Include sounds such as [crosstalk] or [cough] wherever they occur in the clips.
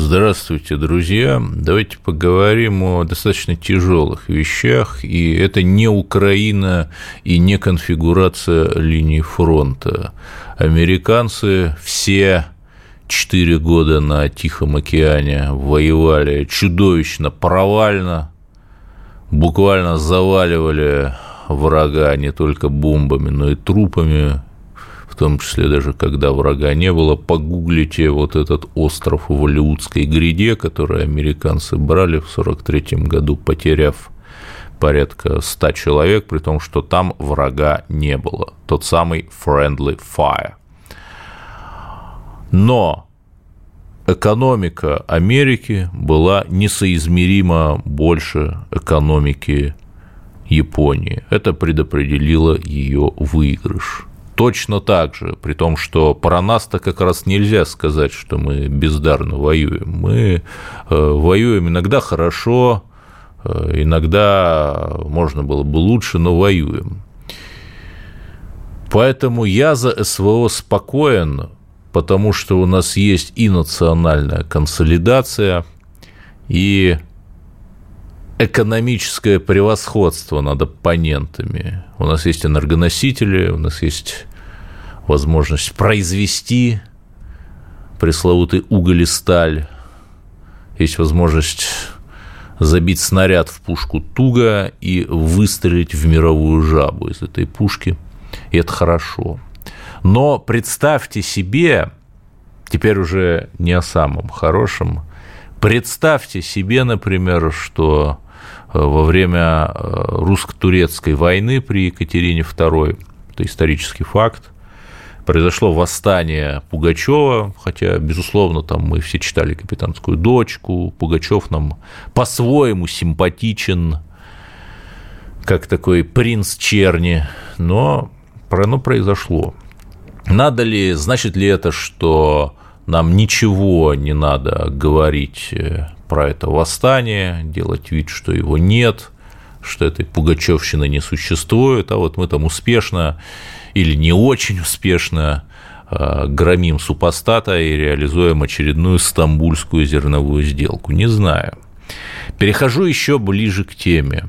Здравствуйте, друзья. Давайте поговорим о достаточно тяжелых вещах. И это не Украина и не конфигурация линии фронта. Американцы все четыре года на Тихом океане воевали чудовищно провально, буквально заваливали врага не только бомбами, но и трупами, том числе даже когда врага не было, погуглите вот этот остров в Голливудской гряде, который американцы брали в 1943 году, потеряв порядка 100 человек, при том, что там врага не было. Тот самый friendly fire. Но экономика Америки была несоизмеримо больше экономики Японии. Это предопределило ее выигрыш точно так же, при том, что про нас-то как раз нельзя сказать, что мы бездарно воюем. Мы э, воюем иногда хорошо, э, иногда можно было бы лучше, но воюем. Поэтому я за СВО спокоен, потому что у нас есть и национальная консолидация, и экономическое превосходство над оппонентами. У нас есть энергоносители, у нас есть возможность произвести пресловутый уголь и сталь, есть возможность забить снаряд в пушку туго и выстрелить в мировую жабу из этой пушки. И это хорошо. Но представьте себе, теперь уже не о самом хорошем, представьте себе, например, что э, во время э, русско-турецкой войны при Екатерине II, это исторический факт, произошло восстание Пугачева, хотя, безусловно, там мы все читали «Капитанскую дочку», Пугачев нам по-своему симпатичен, как такой принц черни, но оно произошло. Надо ли, значит ли это, что нам ничего не надо говорить э, про это восстание, делать вид, что его нет, что этой пугачевщины не существует, а вот мы там успешно или не очень успешно э, громим супостата и реализуем очередную стамбульскую зерновую сделку. Не знаю. Перехожу еще ближе к теме.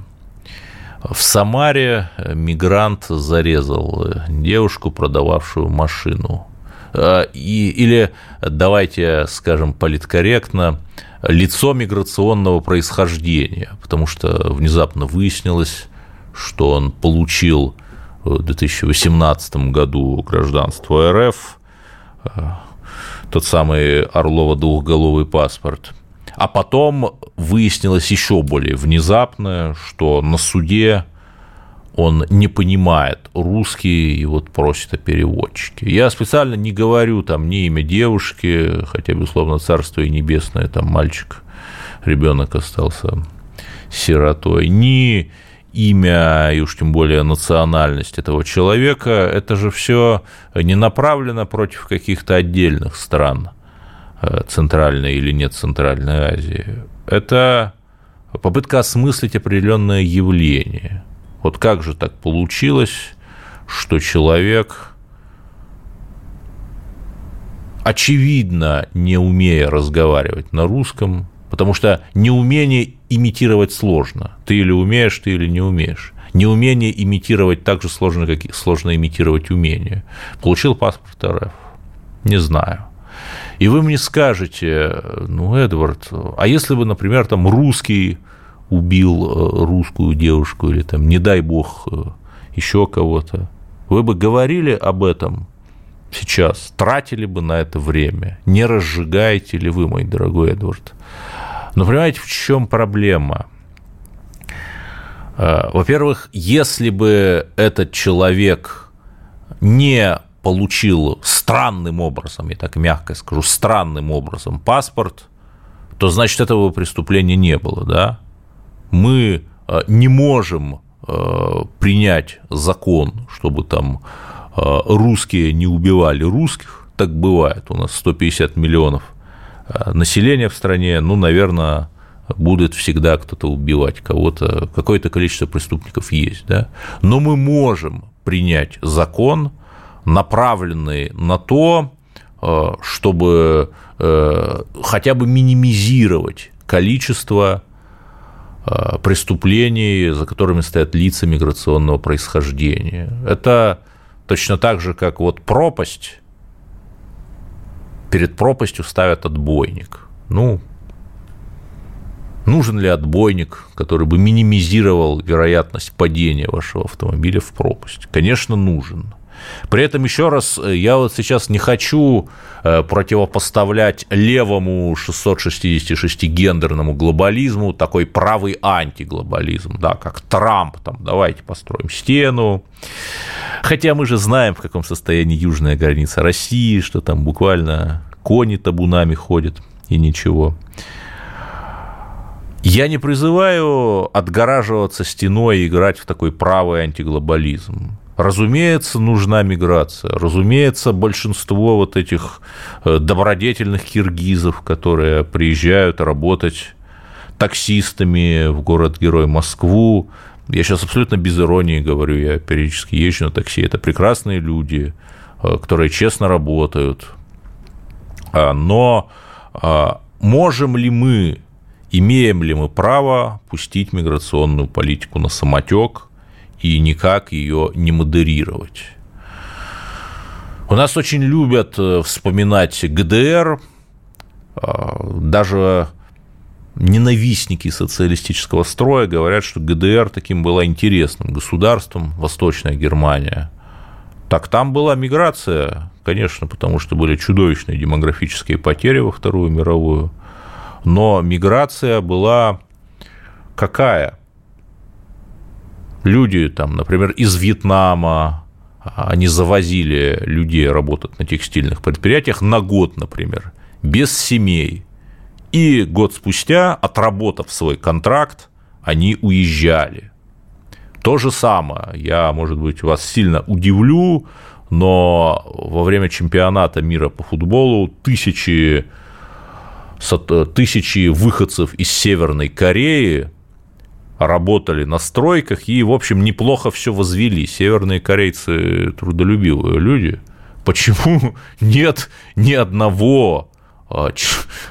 В Самаре мигрант зарезал девушку, продававшую машину. Э, и, или, давайте скажем политкорректно, лицо миграционного происхождения, потому что внезапно выяснилось, что он получил в 2018 году гражданство РФ, э, тот самый Орлова-двухголовый паспорт. А потом выяснилось еще более внезапно, что на суде он не понимает русский и вот просит о переводчике. Я специально не говорю там ни имя девушки, хотя, безусловно, царство и небесное, там мальчик, ребенок остался сиротой, ни имя и уж тем более национальность этого человека, это же все не направлено против каких-то отдельных стран э, Центральной или нет Центральной Азии. Это попытка осмыслить определенное явление. Вот как же так получилось, что человек, очевидно, не умея разговаривать на русском, потому что неумение имитировать сложно. Ты или умеешь, ты или не умеешь. Неумение имитировать так же сложно, как сложно имитировать умение. Получил паспорт РФ? Не знаю. И вы мне скажете, ну, Эдвард, а если бы, например, там русский убил э, русскую девушку или там, не дай бог, э, еще кого-то, вы бы говорили об этом сейчас, тратили бы на это время, не разжигаете ли вы, мой дорогой Эдвард? Но понимаете, в чем проблема? Э, во-первых, если бы этот человек не получил странным образом, я так мягко скажу, странным образом паспорт, то значит этого преступления не было, да? Мы э, не можем принять закон, чтобы там русские не убивали русских, так бывает, у нас 150 миллионов населения в стране, ну, наверное, будет всегда кто-то убивать кого-то, какое-то количество преступников есть, да, но мы можем принять закон, направленный на то, э, чтобы э, хотя бы минимизировать количество преступлений, за которыми стоят лица миграционного происхождения. Это точно так же, как вот пропасть, перед пропастью ставят отбойник. Ну, Нужен ли отбойник, который бы минимизировал вероятность падения вашего автомобиля в пропасть? Конечно, нужен. При этом еще раз, э, я вот сейчас не хочу э, противопоставлять левому 666-гендерному глобализму такой правый антиглобализм, да, как Трамп, там, давайте построим стену. Хотя мы же знаем, в каком состоянии южная граница России, что там буквально кони табунами ходят и ничего. Я не призываю отгораживаться стеной и играть в такой правый антиглобализм. Разумеется, нужна миграция. Разумеется, большинство вот этих э, добродетельных киргизов, которые приезжают работать таксистами в город-герой Москву, я сейчас абсолютно без иронии говорю, я периодически езжу на такси, это прекрасные люди, э, которые честно работают. А, но а, можем ли мы имеем ли мы право пустить миграционную политику на самотек и никак ее не модерировать. У нас очень любят э, вспоминать ГДР, а, даже ненавистники социалистического строя говорят, что ГДР таким было интересным государством, Восточная Германия. Так там была миграция, конечно, потому что были чудовищные демографические потери во Вторую мировую но миграция была какая? Люди, там, например, из Вьетнама, они завозили людей работать на текстильных предприятиях на год, например, без семей. И год спустя, отработав свой контракт, они уезжали. То же самое, я, может быть, вас сильно удивлю, но во время чемпионата мира по футболу тысячи тысячи выходцев из Северной Кореи работали на стройках и, в общем, неплохо все возвели. Северные корейцы трудолюбивые люди. Почему нет ни одного а,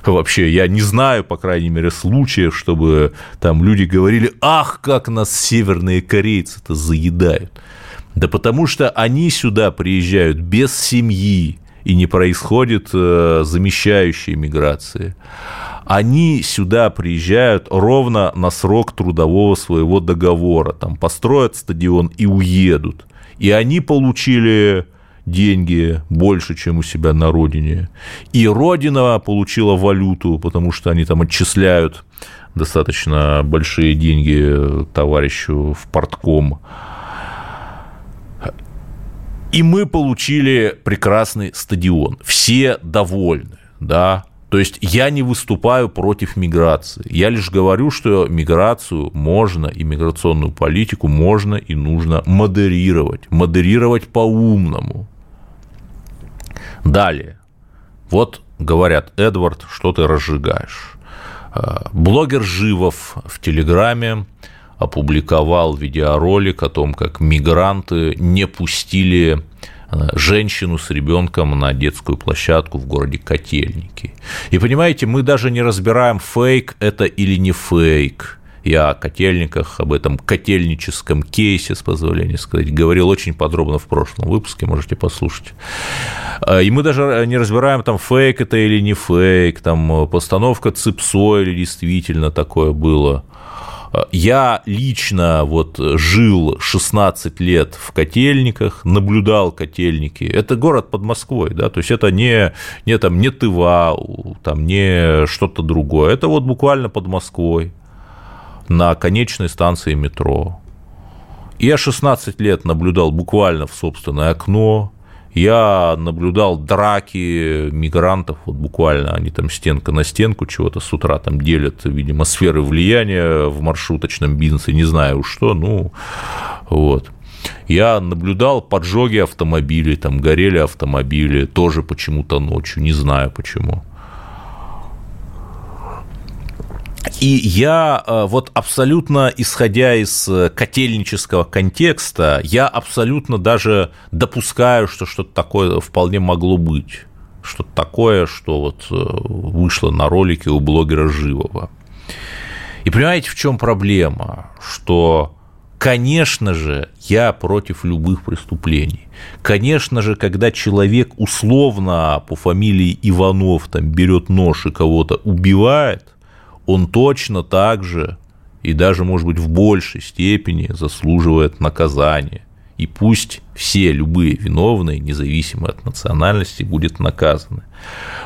вообще, я не знаю, по крайней мере, случаев, чтобы там люди говорили, ах, как нас северные корейцы-то заедают. Да потому что они сюда приезжают без семьи, и не происходит э, замещающей миграции. Они сюда приезжают ровно на срок трудового своего договора, там построят стадион и уедут. И они получили деньги больше, чем у себя на родине. И родина получила валюту, потому что они там отчисляют достаточно большие деньги товарищу в портком. И мы получили прекрасный стадион. Все довольны, да. То есть я не выступаю против миграции. Я лишь говорю, что миграцию можно и миграционную политику можно и нужно модерировать. Модерировать по-умному. Далее. Вот говорят, Эдвард, что ты разжигаешь? А, блогер Живов в Телеграме опубликовал видеоролик о том, как мигранты не пустили э, женщину с ребенком на детскую площадку в городе Котельники. И понимаете, мы даже не разбираем, фейк это или не фейк. Я о котельниках, об этом котельническом кейсе, с позволения сказать, говорил очень подробно в прошлом выпуске, можете послушать. Э, и мы даже не разбираем, там, фейк это или не фейк, там, постановка ЦИПСО или действительно такое было. Я лично вот жил 16 лет в котельниках, наблюдал котельники. Это город под Москвой, да, то есть это не, не, там, не Тыва, там, не что-то другое. Это вот буквально под Москвой на конечной станции метро. Я 16 лет наблюдал буквально в собственное окно, Я наблюдал драки мигрантов, вот буквально они там стенка на стенку чего-то с утра там делят, видимо, сферы влияния в маршруточном бизнесе, не знаю что, ну, вот. Я наблюдал поджоги автомобилей, там горели автомобили, тоже почему-то ночью, не знаю почему. И я э, вот абсолютно, исходя из э, котельнического контекста, я абсолютно даже допускаю, что что-то такое вполне могло быть. Что-то такое, что вот э, вышло на ролике у блогера Живого. И понимаете, в чем проблема? Что Конечно же, я против любых преступлений. Конечно же, когда человек условно по фамилии Иванов там берет нож и кого-то убивает, он точно так же и даже, может быть, в большей степени заслуживает наказания. И пусть все любые виновные, независимо от национальности, будут наказаны.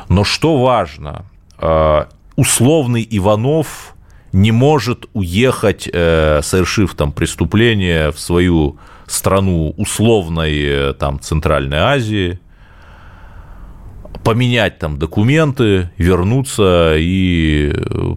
Но что важно, а, условный Иванов не может уехать, э, совершив там преступление в свою страну условной э, там Центральной Азии, поменять там документы, вернуться и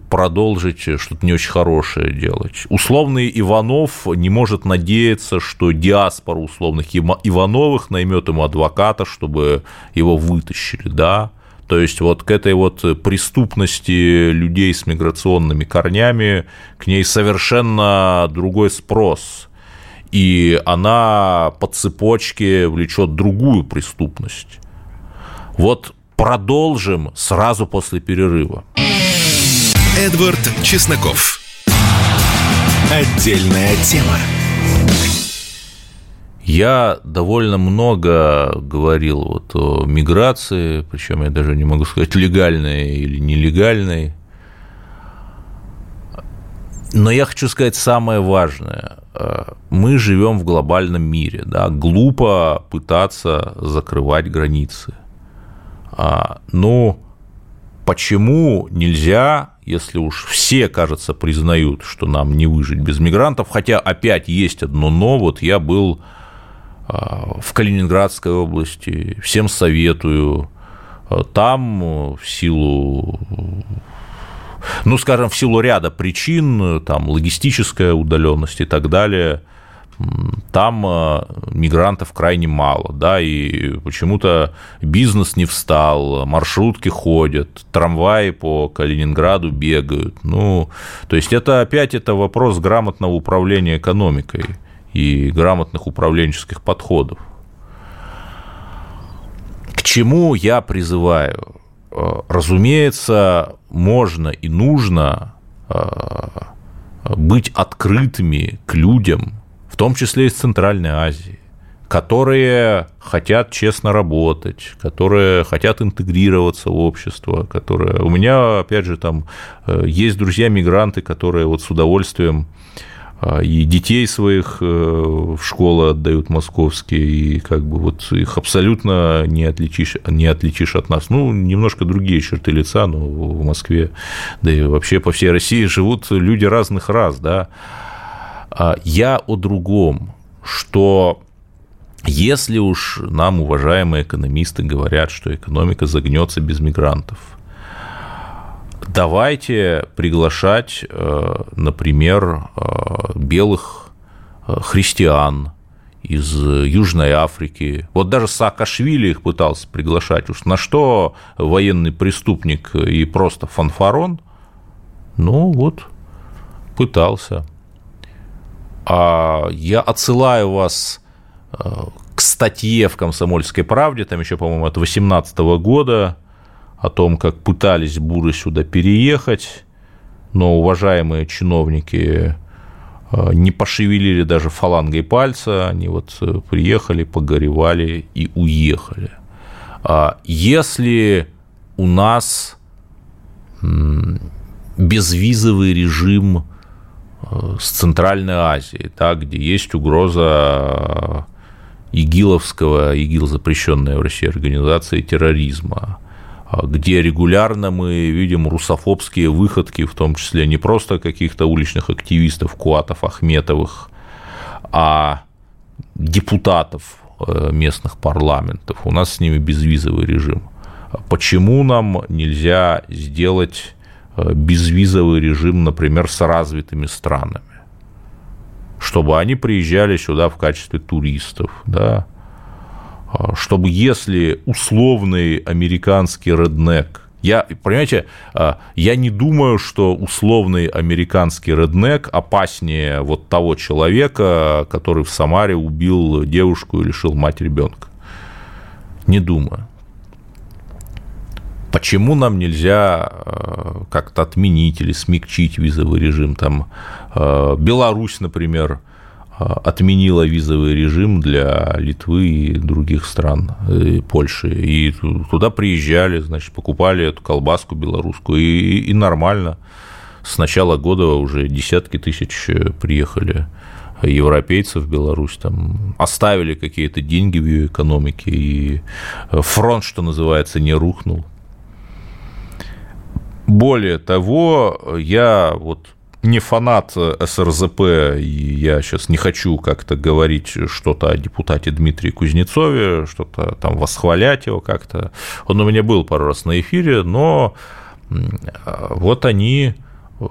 продолжить что-то не очень хорошее делать. Условный Иванов не может надеяться, что диаспора условных Ивановых наймет ему адвоката, чтобы его вытащили, да, то есть вот к этой вот преступности людей с миграционными корнями, к ней совершенно другой спрос. И она по цепочке влечет другую преступность. Вот продолжим сразу после перерыва. Эдвард Чесноков. Отдельная тема. Я довольно много говорил вот о миграции, причем я даже не могу сказать, легальной или нелегальной. Но я хочу сказать самое важное. Мы живем в глобальном мире. Да? Глупо пытаться закрывать границы. А, ну, почему нельзя, если уж все, кажется, признают, что нам не выжить без мигрантов, хотя опять есть одно но, вот я был а, в Калининградской области, всем советую. А, там в силу ну, скажем, в силу ряда причин, там, логистическая удаленность и так далее, там а, мигрантов крайне мало, да, и почему-то бизнес не встал, маршрутки ходят, трамваи по Калининграду бегают, ну, то есть это опять это вопрос грамотного управления экономикой и грамотных управленческих подходов. К чему я призываю? Э, разумеется, можно и нужно э, быть открытыми к людям, в том числе из Центральной Азии, которые хотят честно работать, которые хотят интегрироваться в общество, которые... У меня, опять же, там э, есть друзья-мигранты, которые вот с удовольствием а, и детей своих э, в школы отдают московские, и как бы вот их абсолютно не отличишь, не отличишь от нас. Ну, немножко другие черты лица, но в Москве, да и вообще по всей России живут люди разных раз, да. А я о другом, что если уж нам уважаемые экономисты говорят, что экономика загнется без мигрантов – давайте приглашать, э, например, э, белых э, христиан из Южной Африки. Вот даже Саакашвили их пытался приглашать. Уж на что военный преступник и просто фанфарон? Ну вот, пытался. А я отсылаю вас к статье в «Комсомольской правде», там еще, по-моему, от 2018 года, о том, как пытались буры сюда переехать, но уважаемые чиновники э, не пошевелили даже фалангой пальца, они вот э, приехали, погоревали и уехали. А если у нас безвизовый режим э, с Центральной Азией, да, где есть угроза ИГИЛовского, ИГИЛ запрещенная в России организации терроризма, а где регулярно мы видим русофобские выходки, в том числе не просто каких-то уличных активистов, Куатов, Ахметовых, а депутатов э, местных парламентов, у нас с ними безвизовый режим. Почему нам нельзя сделать э, безвизовый режим, например, с развитыми странами? Чтобы они приезжали сюда в качестве туристов, да? А, чтобы если условный американский реднек я, понимаете, а, я не думаю, что условный американский реднек опаснее вот того человека, который в Самаре убил девушку и лишил мать ребенка. Не думаю. Почему нам нельзя а, как-то отменить или смягчить визовый режим? Там Беларусь, например, отменила визовый режим для Литвы и других стран, и Польши. И туда приезжали, значит, покупали эту колбаску белорусскую, и, и нормально. С начала года уже десятки тысяч приехали европейцев в Беларусь, там оставили какие-то деньги в ее экономике, и фронт, что называется, не рухнул. Более того, я вот не фанат СРЗП, и я сейчас не хочу как-то говорить что-то о депутате Дмитрии Кузнецове, что-то там восхвалять его как-то. Он у меня был пару раз на эфире, но вот они э,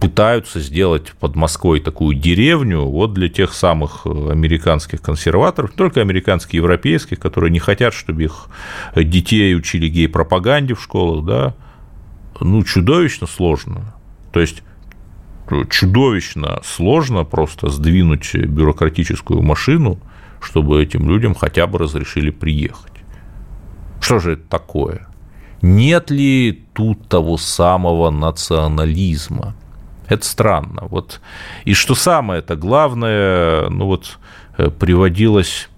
пытаются сделать под Москвой такую деревню вот для тех самых американских консерваторов, только американских, европейских, которые не хотят, чтобы их детей учили гей-пропаганде в школах, да, ну, чудовищно сложно. То есть чудовищно сложно просто сдвинуть бюрократическую машину, чтобы этим людям хотя бы разрешили приехать. Что же это такое? Нет ли тут того самого национализма? Это странно. Вот. И что самое это главное, ну вот э, приводилась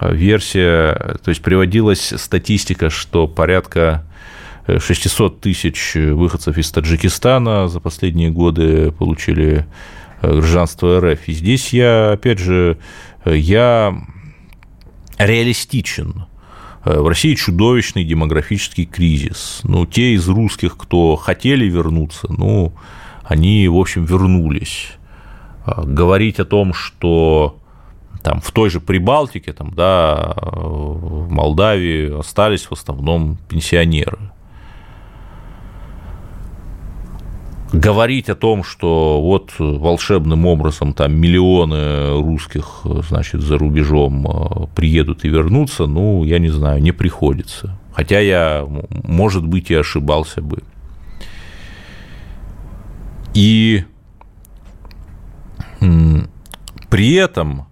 версия, то есть приводилась статистика, что порядка 600 тысяч выходцев из Таджикистана за последние годы получили э, гражданство РФ. И здесь я, опять же, я реалистичен. Э, в России чудовищный демографический кризис. Ну, те из русских, кто хотели вернуться, ну, они, в общем, вернулись. А говорить о том, что там в той же Прибалтике, там, да, в Молдавии остались в основном пенсионеры. Говорить о том, что вот волшебным образом там миллионы русских, значит, за рубежом э, приедут и вернутся, ну, я не знаю, не приходится. Хотя я, может быть, и ошибался бы. И при этом,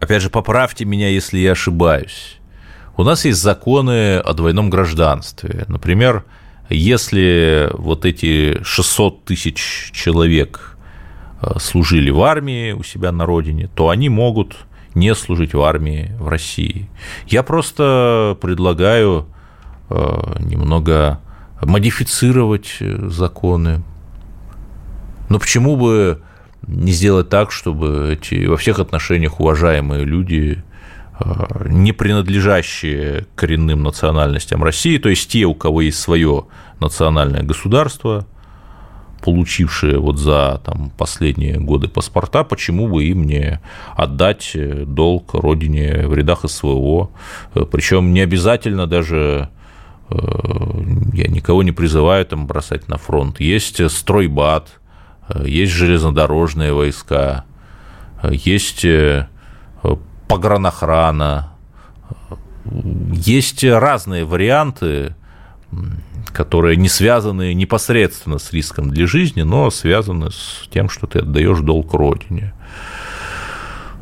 опять же, поправьте меня, если я ошибаюсь, у нас есть законы о двойном гражданстве. Например, если вот эти 600 тысяч человек э, служили в армии у себя на родине, то они могут не служить в армии в России. Я просто предлагаю э, немного модифицировать э, законы. Но почему бы не сделать так, чтобы эти во всех отношениях уважаемые люди не принадлежащие коренным национальностям России, то есть те, у кого есть свое национальное государство, получившие вот за там, последние годы паспорта, почему бы им не отдать долг родине в рядах СВО, э, причем не обязательно даже э, я никого не призываю там бросать на фронт. Есть стройбат, есть железнодорожные войска, есть погранохрана. Есть разные варианты, которые не связаны непосредственно с риском для жизни, но связаны с тем, что ты отдаешь долг родине.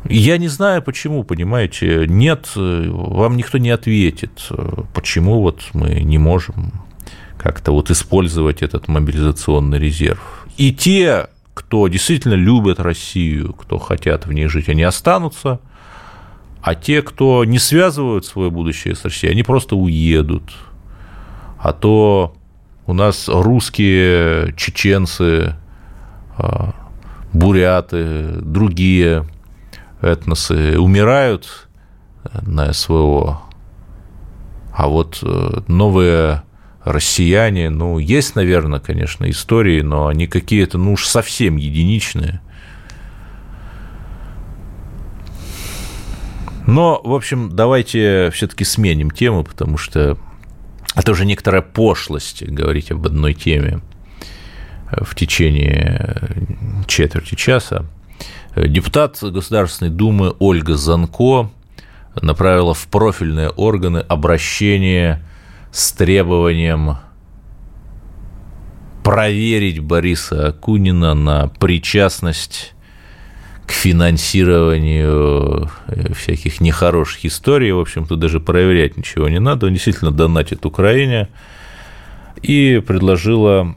Я не знаю, почему, понимаете, нет, вам никто не ответит, почему вот мы не можем как-то вот использовать этот мобилизационный резерв. И те, кто действительно любят Россию, кто хотят в ней жить, они останутся, а те, кто не связывают свое будущее с Россией, они просто уедут. А то у нас русские, чеченцы, а, буряты, другие этносы умирают на СВО, а вот э, новые россияне, ну, есть, наверное, конечно, истории, но они какие-то, ну, уж совсем единичные – Но, в общем, давайте все-таки сменим тему, потому что это уже некоторая пошлость говорить об одной теме в течение четверти часа. Депутат Государственной Думы Ольга Занко направила в профильные органы обращение с требованием проверить Бориса Акунина на причастность к финансированию э, всяких нехороших историй. В общем, тут даже проверять ничего не надо. Он действительно донатит Украине. И предложила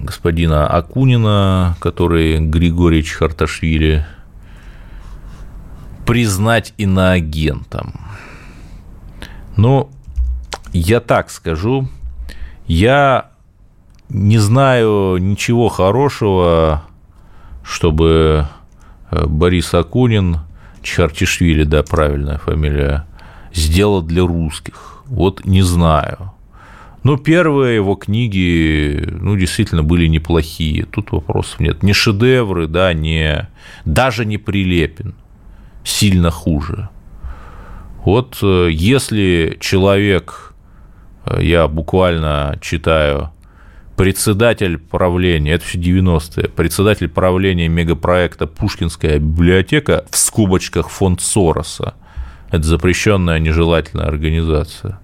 господина Акунина, который Григорьевич Харташвили, признать иноагентом. Ну, я так скажу, я не знаю ничего хорошего, чтобы Борис Акунин, Чартишвили, да, правильная фамилия, сделал для русских. Вот не знаю. Но первые его книги, ну, действительно были неплохие. Тут вопросов нет. Не шедевры, да, не, даже не Прилепин. Сильно хуже. Вот э, если человек, э, я буквально читаю председатель правления, это все 90-е, председатель правления мегапроекта «Пушкинская библиотека» в скобочках фонд Сороса. Это запрещенная нежелательная организация.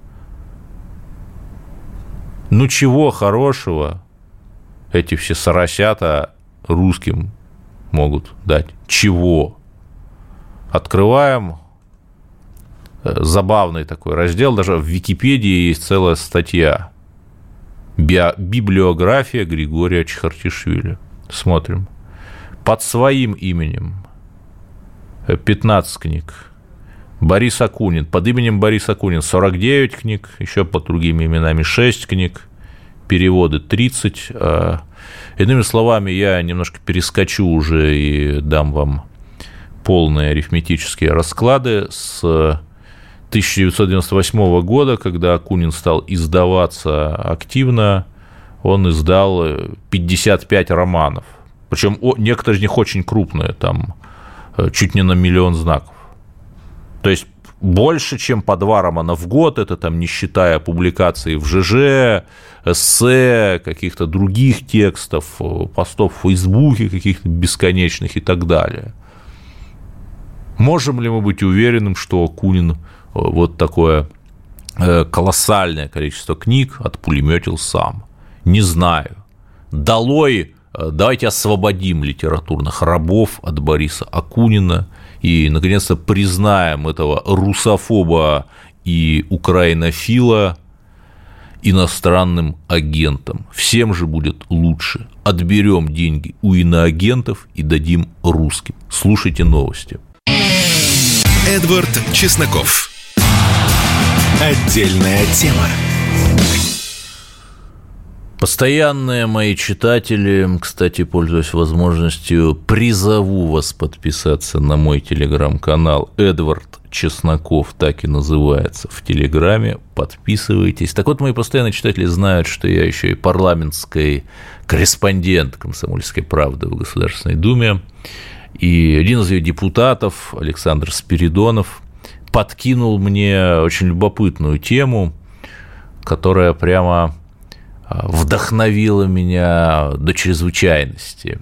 Ну чего хорошего эти все соросята русским могут дать? Чего? Открываем э, забавный такой раздел, даже в Википедии есть целая статья – библиография Григория Чхартишвили. Смотрим. Под своим именем 15 э, книг. Борис Акунин. Под именем Борис Акунин 49 книг, еще под другими именами 6 книг, переводы 30. А, иными словами, я немножко перескочу уже и дам вам полные арифметические расклады с 1998 года, когда Акунин стал издаваться активно, он издал 55 романов. Причем некоторые из них очень крупные, там э, чуть не на миллион знаков. То есть больше, чем по два романа в год, это там не считая публикаций в ЖЖ, эссе, каких-то других текстов, э, постов в Фейсбуке каких-то бесконечных и так далее. Можем ли мы быть уверенным, что Акунин вот такое э, колоссальное количество книг отпулеметил сам. Не знаю. Долой, э, давайте освободим литературных рабов от Бориса Акунина и, наконец-то, признаем этого русофоба и украинофила иностранным агентом. Всем же будет лучше. Отберем деньги у иноагентов и дадим русским. Слушайте новости. Эдвард Чесноков. Отдельная тема. Постоянные мои читатели, кстати, пользуясь возможностью, призову вас подписаться на мой телеграм-канал Эдвард Чесноков, так и называется в Телеграме. Подписывайтесь. Так вот, мои постоянные читатели знают, что я еще и парламентский корреспондент комсомольской правды в Государственной Думе. И один из ее депутатов, Александр Спиридонов, подкинул мне очень любопытную тему, которая прямо а, вдохновила меня до чрезвычайности.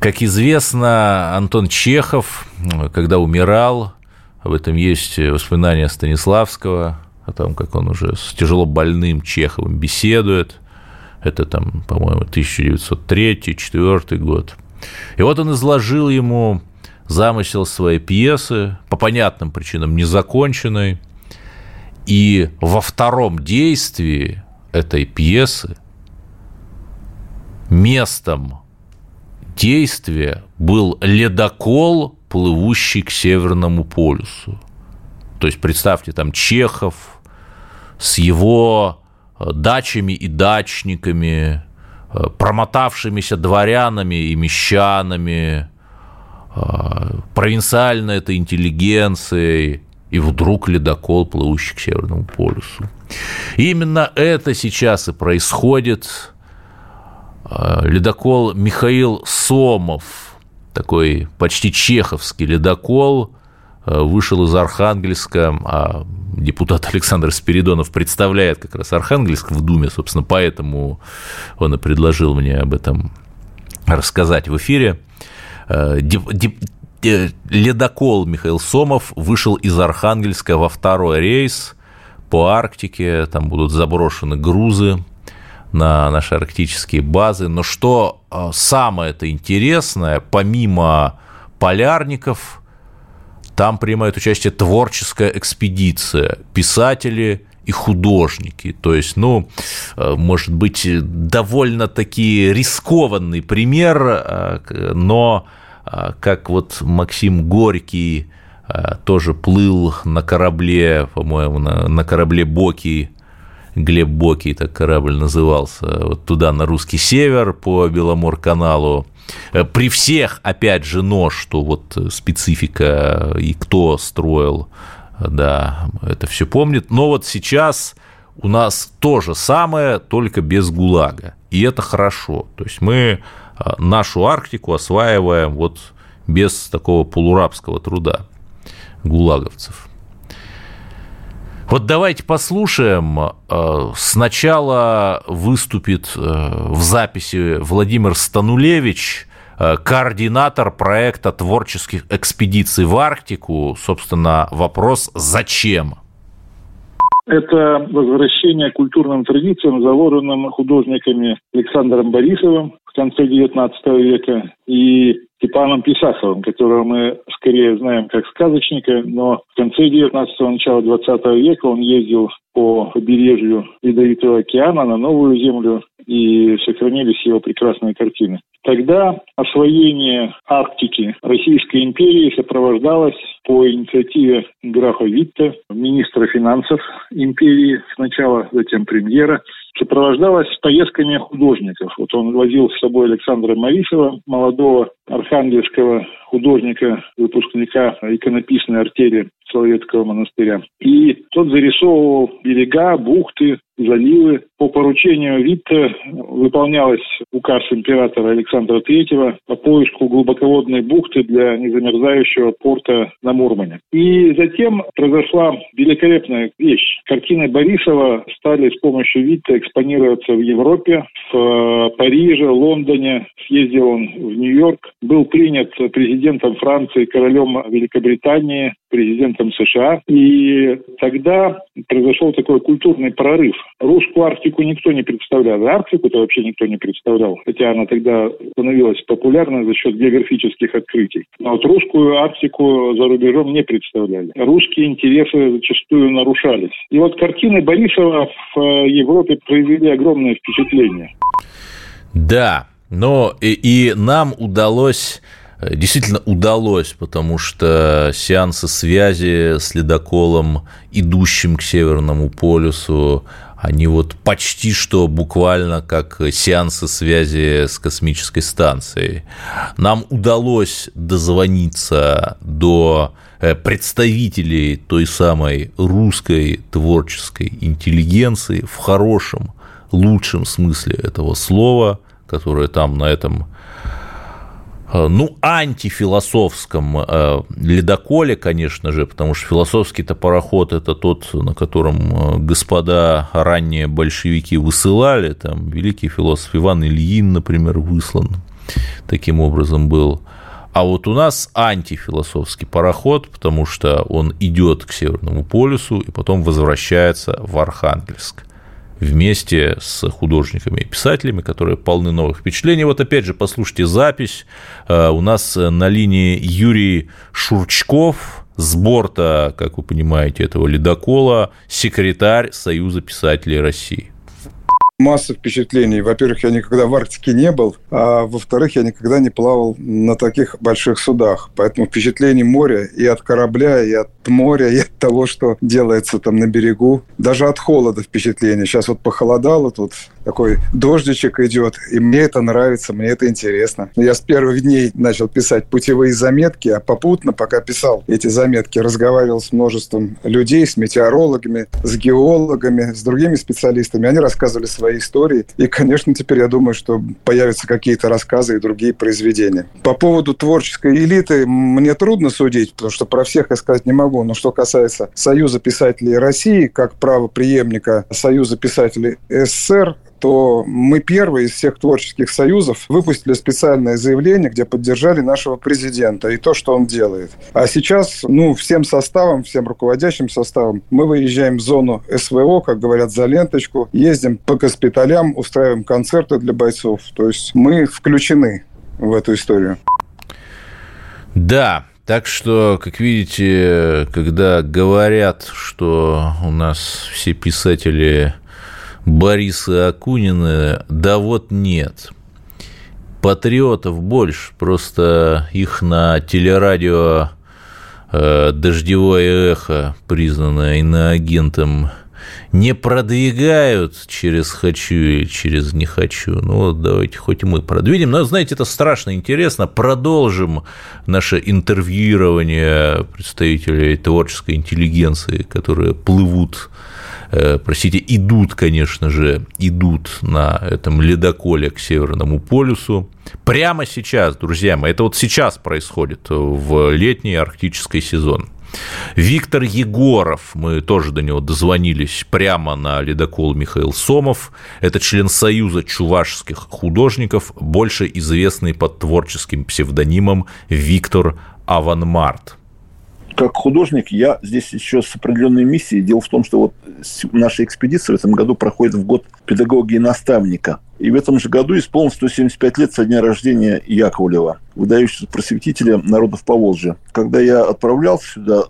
Как известно, Антон Чехов, когда умирал, об этом есть воспоминания Станиславского, о том, как он уже с тяжело больным Чеховым беседует. Это там, по-моему, 1903-1904 год. И вот он изложил ему замысел своей пьесы, по понятным причинам незаконченной, и во втором действии этой пьесы местом действия был ледокол, плывущий к Северному полюсу. То есть представьте, там Чехов с его э, дачами и дачниками, э, промотавшимися дворянами и мещанами, провинциальной этой интеллигенцией, и вдруг ледокол, плывущий к Северному полюсу. И именно это сейчас и происходит. А, ледокол Михаил Сомов, такой почти чеховский ледокол, вышел из Архангельска, а депутат [laughs] Александр Спиридонов представляет как раз Архангельск в Думе, собственно, поэтому он и предложил мне об этом рассказать в эфире. Э, ледокол Михаил Сомов вышел из Архангельска во второй рейс по Арктике, там будут заброшены грузы на наши арктические базы. Но что э, самое-то интересное, помимо полярников, там принимает участие творческая экспедиция, писатели и художники. То есть, ну, э, может быть, довольно-таки рискованный пример, э, но э, как вот Максим Горький тоже плыл на корабле, по-моему, на, на корабле Боки, Глеб Боки, так корабль назывался, вот туда на русский север по Беломор-каналу, Э, при всех, опять же, но что вот специфика и кто строил, да, это все помнит. Но вот сейчас у нас то же самое, только без ГУЛАГа. И это хорошо. То есть мы э, нашу Арктику осваиваем вот без такого полурабского труда гулаговцев. Вот давайте послушаем. Э, сначала выступит э, в записи Владимир Станулевич, координатор проекта творческих экспедиций в Арктику. Собственно, вопрос «Зачем?». Это возвращение к культурным традициям, заложенным художниками Александром Борисовым в конце XIX века и Степаном Писаховым, которого мы скорее знаем как сказочника, но в конце 19-го, начала 20 века он ездил по побережью Ледовитого океана на Новую Землю, и сохранились его прекрасные картины. Тогда освоение Арктики Российской империи сопровождалось по инициативе графа Витта, министра финансов империи сначала, затем премьера, сопровождалось поездками художников. Вот он возил с собой Александра Марисова, молодого архангельского художника, выпускника иконописной артерии Соловецкого монастыря. И тот зарисовывал берега, бухты, заливы. По поручению Витта выполнялась указ императора Александра III по поиску глубоководной бухты для незамерзающего порта на Мурмане. И затем произошла великолепная вещь. Картины Борисова стали с помощью Витта экспонироваться в Европе, в Париже, Лондоне. Съездил он в Нью-Йорк, был принят президентом Франции, королем Великобритании, президентом США. И тогда произошел такой культурный прорыв. Русскую Арктику никто не представлял. Арктику-то вообще никто не представлял. Хотя она тогда становилась популярной за счет географических открытий. Но вот русскую Арктику за рубежом не представляли. Русские интересы зачастую нарушались. И вот картины Борисова в э, Европе произвели огромное впечатление. Да, но и, и нам удалось действительно удалось, потому что сеансы связи с ледоколом, идущим к Северному полюсу, они вот почти что буквально как сеансы связи с космической станцией. Нам удалось дозвониться до э, представителей той самой русской творческой интеллигенции в хорошем, лучшем смысле этого слова, которое там на этом Э, ну, антифилософском э, ледоколе, конечно же, потому что философский-то пароход – это тот, на котором э, господа ранние большевики высылали, там великий философ Иван Ильин, например, выслан. Таким образом был. А вот у нас антифилософский пароход, потому что он идет к Северному полюсу и потом возвращается в Архангельск вместе с художниками и писателями, которые полны новых впечатлений. Вот опять же, послушайте запись. Э, у нас на линии Юрий Шурчков, с борта, как вы понимаете, этого ледокола, секретарь Союза писателей России масса впечатлений. Во-первых, я никогда в Арктике не был, а во-вторых, я никогда не плавал на таких больших судах. Поэтому впечатлений моря и от корабля, и от моря, и от того, что делается там на берегу. Даже от холода впечатление. Сейчас вот похолодало тут такой дождичек идет, и мне это нравится, мне это интересно. Я с первых дней начал писать путевые заметки, а попутно, пока писал эти заметки, разговаривал с множеством людей, с метеорологами, с геологами, с другими специалистами. Они рассказывали свои истории. И, конечно, теперь я думаю, что появятся какие-то рассказы и другие произведения. По поводу творческой элиты мне трудно судить, потому что про всех я сказать не могу. Но что касается Союза писателей России, как правоприемника Союза писателей СССР, то мы первые из всех творческих союзов выпустили специальное заявление, где поддержали нашего президента и то, что он делает. А сейчас, ну, всем составом, всем руководящим составом мы выезжаем в зону СВО, как говорят, за ленточку, ездим по госпиталям, устраиваем концерты для бойцов. То есть мы включены в эту историю. Да, так что, как видите, когда говорят, что у нас все писатели Бориса Акунина, да вот нет. Патриотов больше, просто их на телерадио э, «Дождевое эхо», признанное иноагентом, не продвигают через «хочу» или через «не хочу». Ну, вот давайте хоть мы продвинем. Но, знаете, это страшно интересно. Продолжим наше интервьюирование представителей творческой интеллигенции, которые плывут простите, идут, конечно же, идут на этом ледоколе к Северному полюсу. Прямо сейчас, друзья мои, это вот сейчас происходит в летний арктический сезон. Виктор Егоров, мы тоже до него дозвонились прямо на ледокол Михаил Сомов. Это член Союза чувашских художников, больше известный под творческим псевдонимом Виктор Аванмарт как художник я здесь еще с определенной миссией. Дело в том, что вот наша экспедиция в этом году проходит в год педагогии наставника. И в этом же году исполнилось 175 лет со дня рождения Яковлева, выдающегося просветителя народов Поволжья. Когда я отправлялся сюда,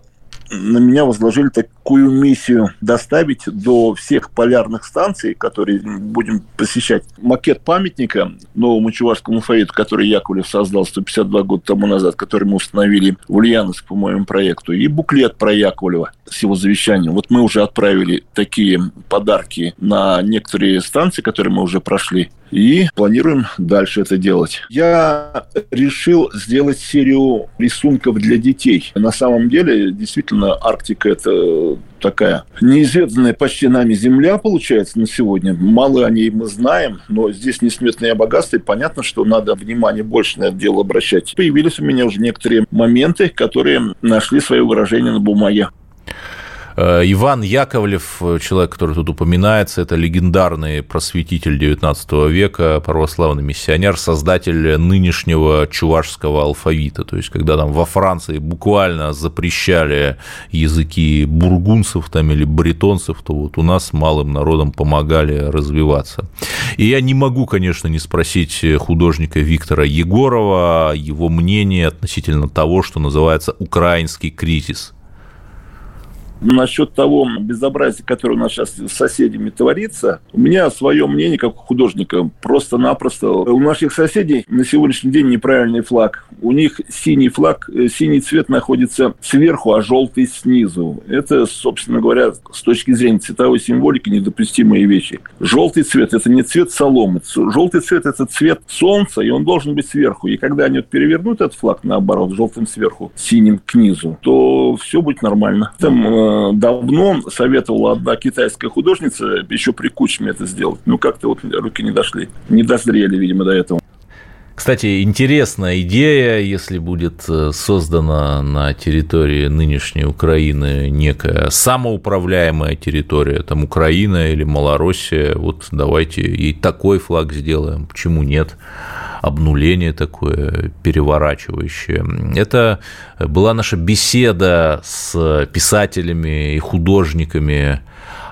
на меня возложили такую миссию доставить до всех полярных станций, которые будем посещать, макет памятника новому чувашскому алфавиту, который Яковлев создал 152 года тому назад, который мы установили в Ульяновск по моему проекту, и буклет про Яковлева с его завещанием. Вот мы уже отправили такие подарки на некоторые станции, которые мы уже прошли и планируем дальше это делать. Я решил сделать серию рисунков для детей. На самом деле, действительно, Арктика – это такая неизведанная почти нами земля, получается, на сегодня. Мало о ней мы знаем, но здесь несметные богатства, и понятно, что надо внимание больше на это дело обращать. Появились у меня уже некоторые моменты, которые нашли свое выражение на бумаге. Э, Иван Яковлев, человек, который тут упоминается, это легендарный просветитель XIX века, православный миссионер, создатель нынешнего чувашского алфавита. То есть, когда там во Франции буквально запрещали языки бургунцев там, или бретонцев, то вот у нас малым народам помогали развиваться. И я не могу, конечно, не спросить художника Виктора Егорова его мнение относительно того, что называется украинский кризис. Насчет того безобразия, которое у нас сейчас с соседями творится, у меня свое мнение как у художника. Просто-напросто у наших соседей на сегодняшний день неправильный флаг. У них синий флаг, э, синий цвет находится сверху, а желтый снизу. Это, собственно говоря, с точки зрения цветовой символики недопустимые вещи. Желтый цвет – это не цвет соломы. Желтый цвет – это цвет солнца, и он должен быть сверху. И когда они перевернут этот флаг, наоборот, желтым сверху, синим к низу, то все будет нормально. Там э, давно советовала одна китайская художница еще при Кучме это сделать. Ну, как-то вот руки не дошли. Не дозрели, видимо, до этого. Кстати, интересная идея, если будет э, создана на территории нынешней Украины некая самоуправляемая территория, там Украина или Малороссия, вот давайте и такой флаг сделаем, почему нет? обнуление такое переворачивающее. Это была наша беседа с писателями и художниками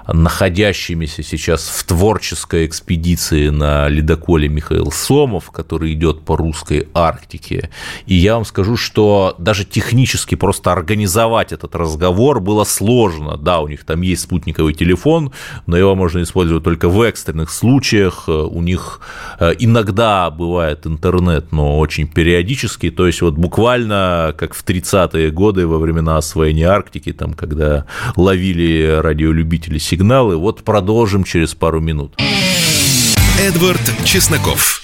находящимися сейчас в творческой экспедиции на ледоколе Михаил Сомов, который идет по русской Арктике. И я вам скажу, что даже технически просто организовать этот разговор было сложно. Да, у них там есть спутниковый телефон, но его можно использовать только в экстренных случаях. У них э, иногда бывает интернет, но очень периодически. То есть вот буквально как в 30-е годы во времена освоения Арктики, там, когда ловили радиолюбители сигналы. Вот продолжим через пару минут. Эдвард Чесноков.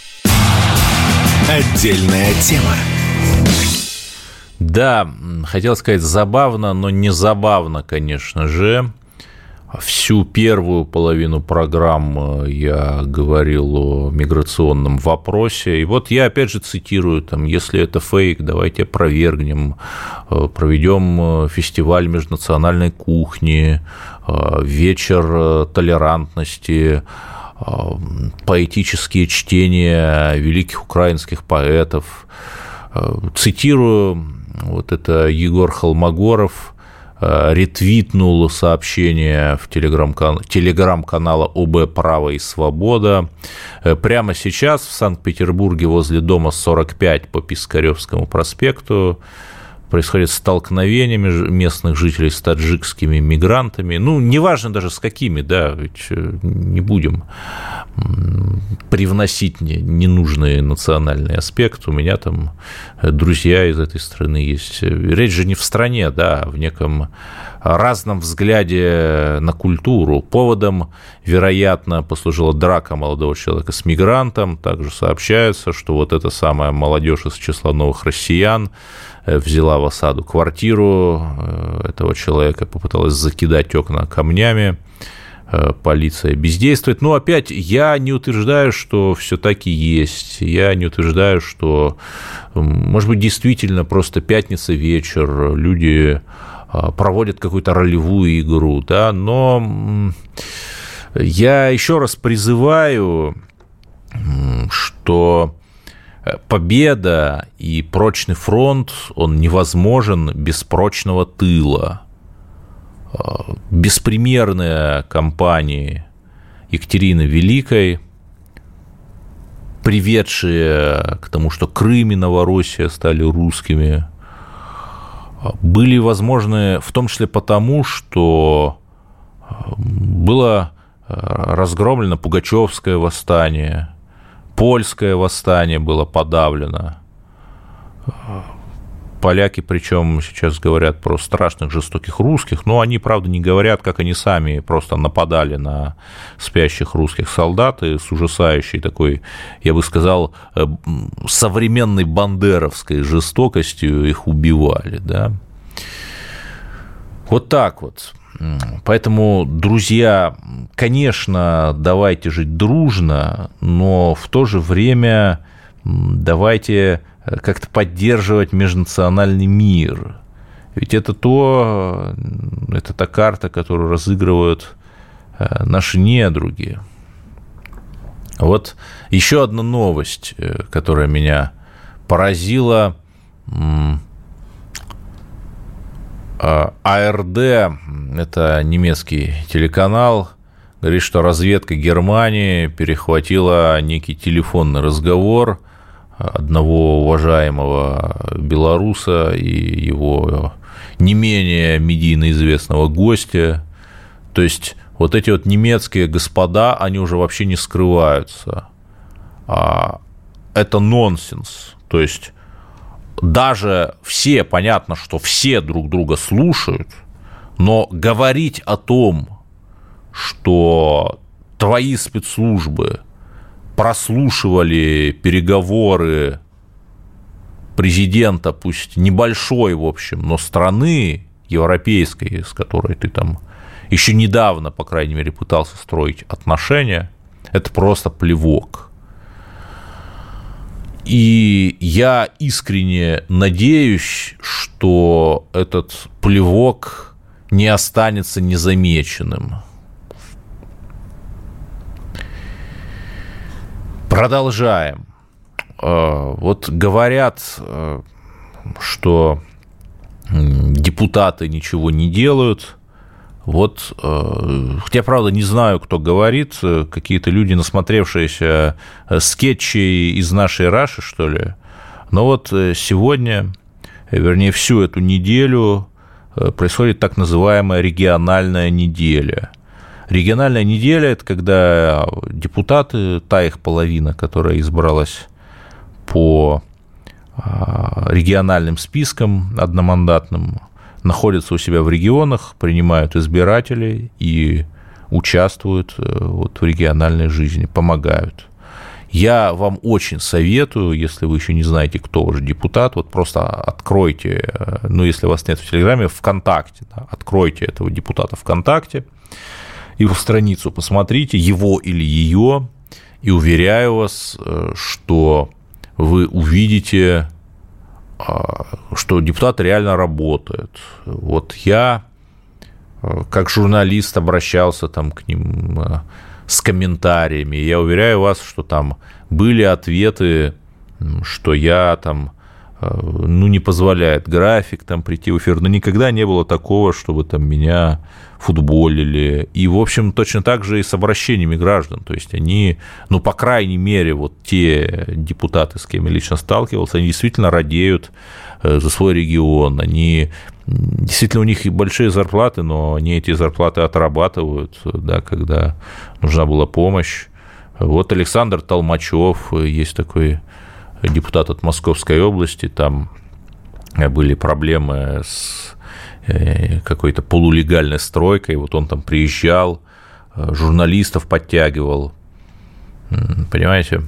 Отдельная тема. Да, хотел сказать забавно, но не забавно, конечно же. Всю первую половину программы я говорил о миграционном вопросе. И вот я опять же цитирую, там, если это фейк, давайте опровергнем, э, проведем э, фестиваль межнациональной кухни, э, вечер толерантности, поэтические чтения великих украинских поэтов. Цитирую, вот это Егор Холмогоров – ретвитнул сообщение в телеграм-канале телеграм ОБ «Право и свобода». Э, прямо сейчас в Санкт-Петербурге возле дома 45 по Пискаревскому проспекту происходит столкновение местных жителей с таджикскими мигрантами. Ну, неважно даже с какими, да, ведь э, не будем привносить ненужный национальный аспект. У меня там друзья из этой страны есть. Речь же не в стране, да, а в неком разном взгляде на культуру. Поводом, вероятно, послужила драка молодого человека с мигрантом. Также сообщается, что вот эта самая молодежь из числа новых россиян Э, взяла в осаду квартиру э, этого человека, попыталась закидать окна камнями, э, полиция бездействует. Но опять я не утверждаю, что все таки есть. Я не утверждаю, что, может быть, действительно просто пятница вечер, люди проводят какую-то ролевую игру, да, но я еще раз призываю, что победа и прочный фронт, он невозможен без прочного тыла. А, беспримерные кампании Екатерины Великой, приведшие к тому, что Крым и Новороссия стали русскими, а, были возможны в том числе потому, что было разгромлено Пугачевское восстание – польское восстание было подавлено. Поляки, причем сейчас говорят про страшных жестоких русских, но они, правда, не говорят, как они сами просто нападали на спящих русских солдат и с ужасающей такой, я бы сказал, э, современной бандеровской жестокостью их убивали, да. Вот так вот. Поэтому, друзья, конечно, давайте жить дружно, но в то же время давайте э, как-то поддерживать межнациональный мир. Ведь это то, это та карта, которую разыгрывают э, наши недруги. Вот еще одна новость, э, которая меня поразила. А, АРД, это немецкий телеканал, говорит, что разведка Германии перехватила некий телефонный разговор одного уважаемого белоруса и его не менее медийно известного гостя. То есть вот эти вот немецкие господа, они уже вообще не скрываются. А это нонсенс. То есть даже все, понятно, что все друг друга слушают, но говорить о том, что твои спецслужбы прослушивали переговоры президента, пусть небольшой, в общем, но страны европейской, с которой ты там еще недавно, по крайней мере, пытался строить отношения, это просто плевок – и я искренне надеюсь, что этот плевок не останется незамеченным. Продолжаем. Э, вот говорят, э, что депутаты ничего не делают – вот, э, хотя, правда, не знаю, кто говорит, э, какие-то люди, насмотревшиеся э, скетчей из нашей Раши, что ли. Но вот сегодня, вернее, всю эту неделю происходит так называемая региональная неделя. Региональная неделя – это когда депутаты, та их половина, которая избралась по региональным спискам одномандатным, находятся у себя в регионах, принимают избирателей и участвуют вот, в региональной жизни, помогают. Я вам очень советую, если вы еще не знаете, кто уже депутат, вот просто откройте, ну, если вас нет в Телеграме, ВКонтакте, да, откройте этого депутата ВКонтакте, его страницу посмотрите, его или ее, и уверяю вас, что вы увидите, что депутат реально работает. Вот я, а, как журналист, обращался там к ним а, с комментариями. Я уверяю вас, что там были ответы, что я там ну, не позволяет график там прийти в эфир, но никогда не было такого, чтобы там меня футболили. И, в общем, точно так же и с обращениями граждан. То есть они, ну, по крайней мере, вот те депутаты, с кем я лично сталкивался, они действительно радеют э, за свой регион. Они действительно у них и большие зарплаты, но они эти зарплаты отрабатывают, да, когда нужна была помощь. Вот Александр Толмачев, есть такой депутат от Московской области, там были проблемы с Э, какой-то полулегальной стройкой. Вот он там приезжал, э, журналистов подтягивал. Понимаете?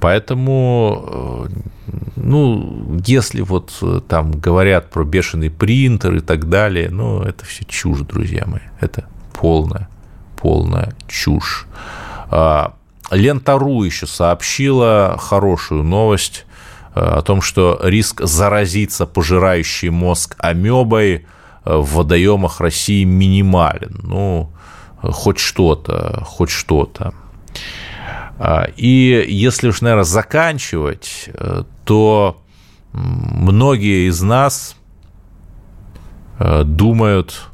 Поэтому, э, ну, если вот там говорят про бешеный принтер и так далее, ну, это все чушь, друзья мои. Это полная, полная чушь. Лента.ру еще сообщила хорошую новость о том, что риск заразиться пожирающей мозг амебой э, в водоемах России минимален. Ну, хоть что-то, хоть что-то. А, и если уж, наверное, заканчивать, э, то многие из нас э, думают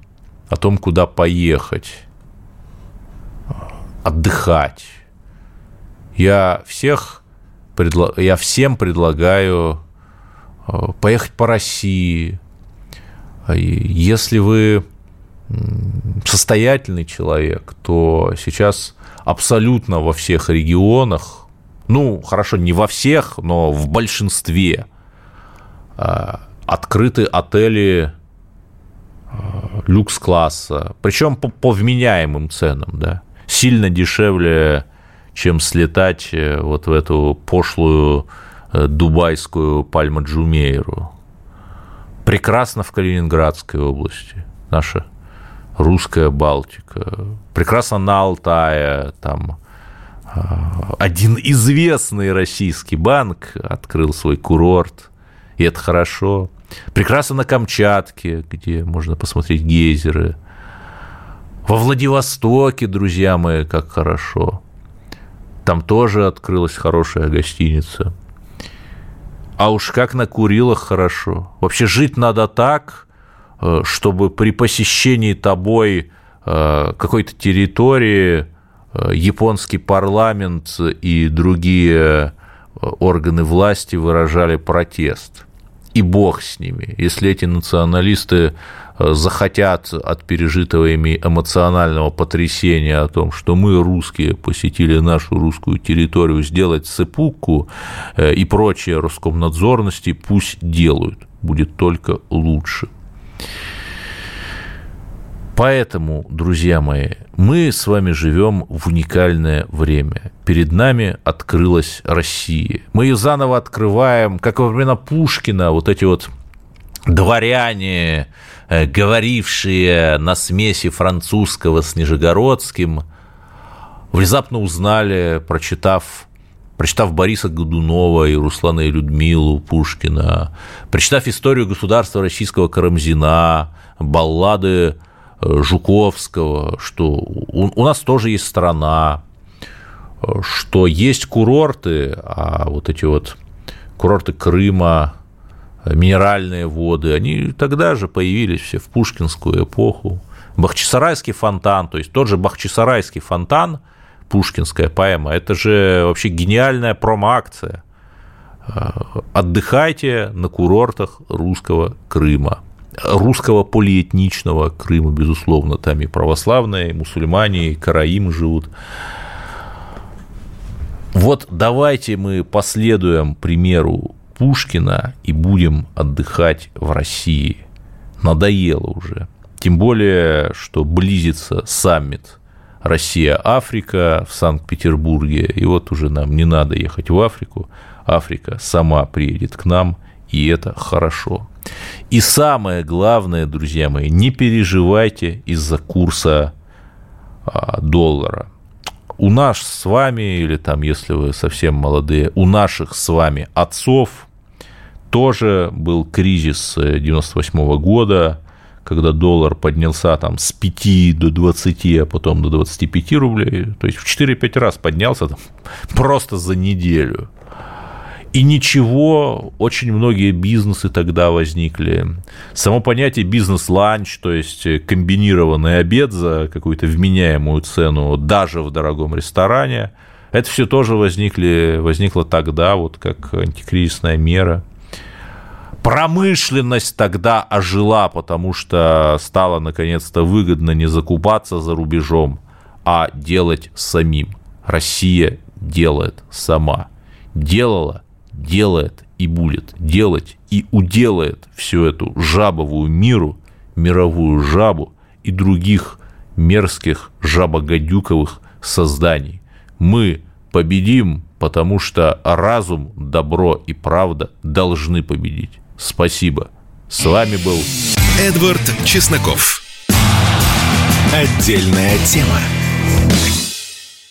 о том, куда поехать, отдыхать. Я всех я всем предлагаю э, поехать по России. Если вы состоятельный человек, то сейчас абсолютно во всех регионах, ну, хорошо, не во всех, но в большинстве э, открыты отели э, люкс-класса, причем по, по вменяемым ценам, да, сильно дешевле чем слетать э, вот в эту пошлую э, дубайскую Пальма-Джумейру. Прекрасно в Калининградской области, наша русская Балтика. Прекрасно на Алтае, там э, один известный российский банк открыл свой курорт, и это хорошо. Прекрасно на Камчатке, где можно посмотреть гейзеры. Во Владивостоке, друзья мои, как хорошо. Там тоже открылась хорошая гостиница. А уж как на Курилах хорошо. Вообще жить надо так, э, чтобы при посещении тобой э, какой-то территории э, японский парламент и другие органы власти выражали протест. И бог с ними. Если эти националисты захотят от пережитого ими эмоционального потрясения о том, что мы, русские, посетили нашу русскую территорию, сделать цепуку э, и прочие Роскомнадзорности, пусть делают, будет только лучше. Поэтому, друзья мои, мы с вами живем в уникальное время. Перед нами открылась Россия. Мы ее заново открываем, как во времена Пушкина, вот эти вот дворяне, Э, говорившие на смеси французского с нижегородским, внезапно узнали, прочитав прочитав Бориса Годунова и Руслана и Людмилу Пушкина, прочитав историю государства российского Карамзина, баллады э, Жуковского, что у, нас тоже есть страна, что есть курорты, а вот эти вот курорты Крыма, минеральные воды, они тогда же появились все в пушкинскую эпоху. Бахчисарайский фонтан, то есть тот же Бахчисарайский фонтан, пушкинская поэма, это же вообще гениальная промо-акция. Отдыхайте на курортах русского Крыма. Русского полиэтничного Крыма, безусловно, там и православные, и мусульмане, и караимы живут. Вот давайте мы последуем примеру Пушкина и будем отдыхать в России. Надоело уже. Тем более, что близится саммит Россия-Африка в Санкт-Петербурге. И вот уже нам не надо ехать в Африку. Африка сама приедет к нам, и это хорошо. И самое главное, друзья мои, не переживайте из-за курса а, доллара. У нас с вами, или там, если вы совсем молодые, у наших с вами отцов тоже был кризис 98 года, когда доллар поднялся там с 5 до 20, а потом до 25 рублей, то есть в 4-5 раз поднялся там, [laughs] просто за неделю. И ничего, очень многие бизнесы тогда возникли. Само понятие бизнес-ланч, то есть комбинированный обед за какую-то вменяемую цену, даже в дорогом ресторане, это все тоже возникли, возникло тогда, вот как антикризисная мера. Промышленность тогда ожила, потому что стало наконец-то выгодно не закупаться за рубежом, а делать самим. Россия делает сама. Делала, делает и будет делать и уделает всю эту жабовую миру, мировую жабу и других мерзких жабогодюковых созданий. Мы победим, потому что разум, добро и правда должны победить. Спасибо. С вами был Эдвард Чесноков. Отдельная тема.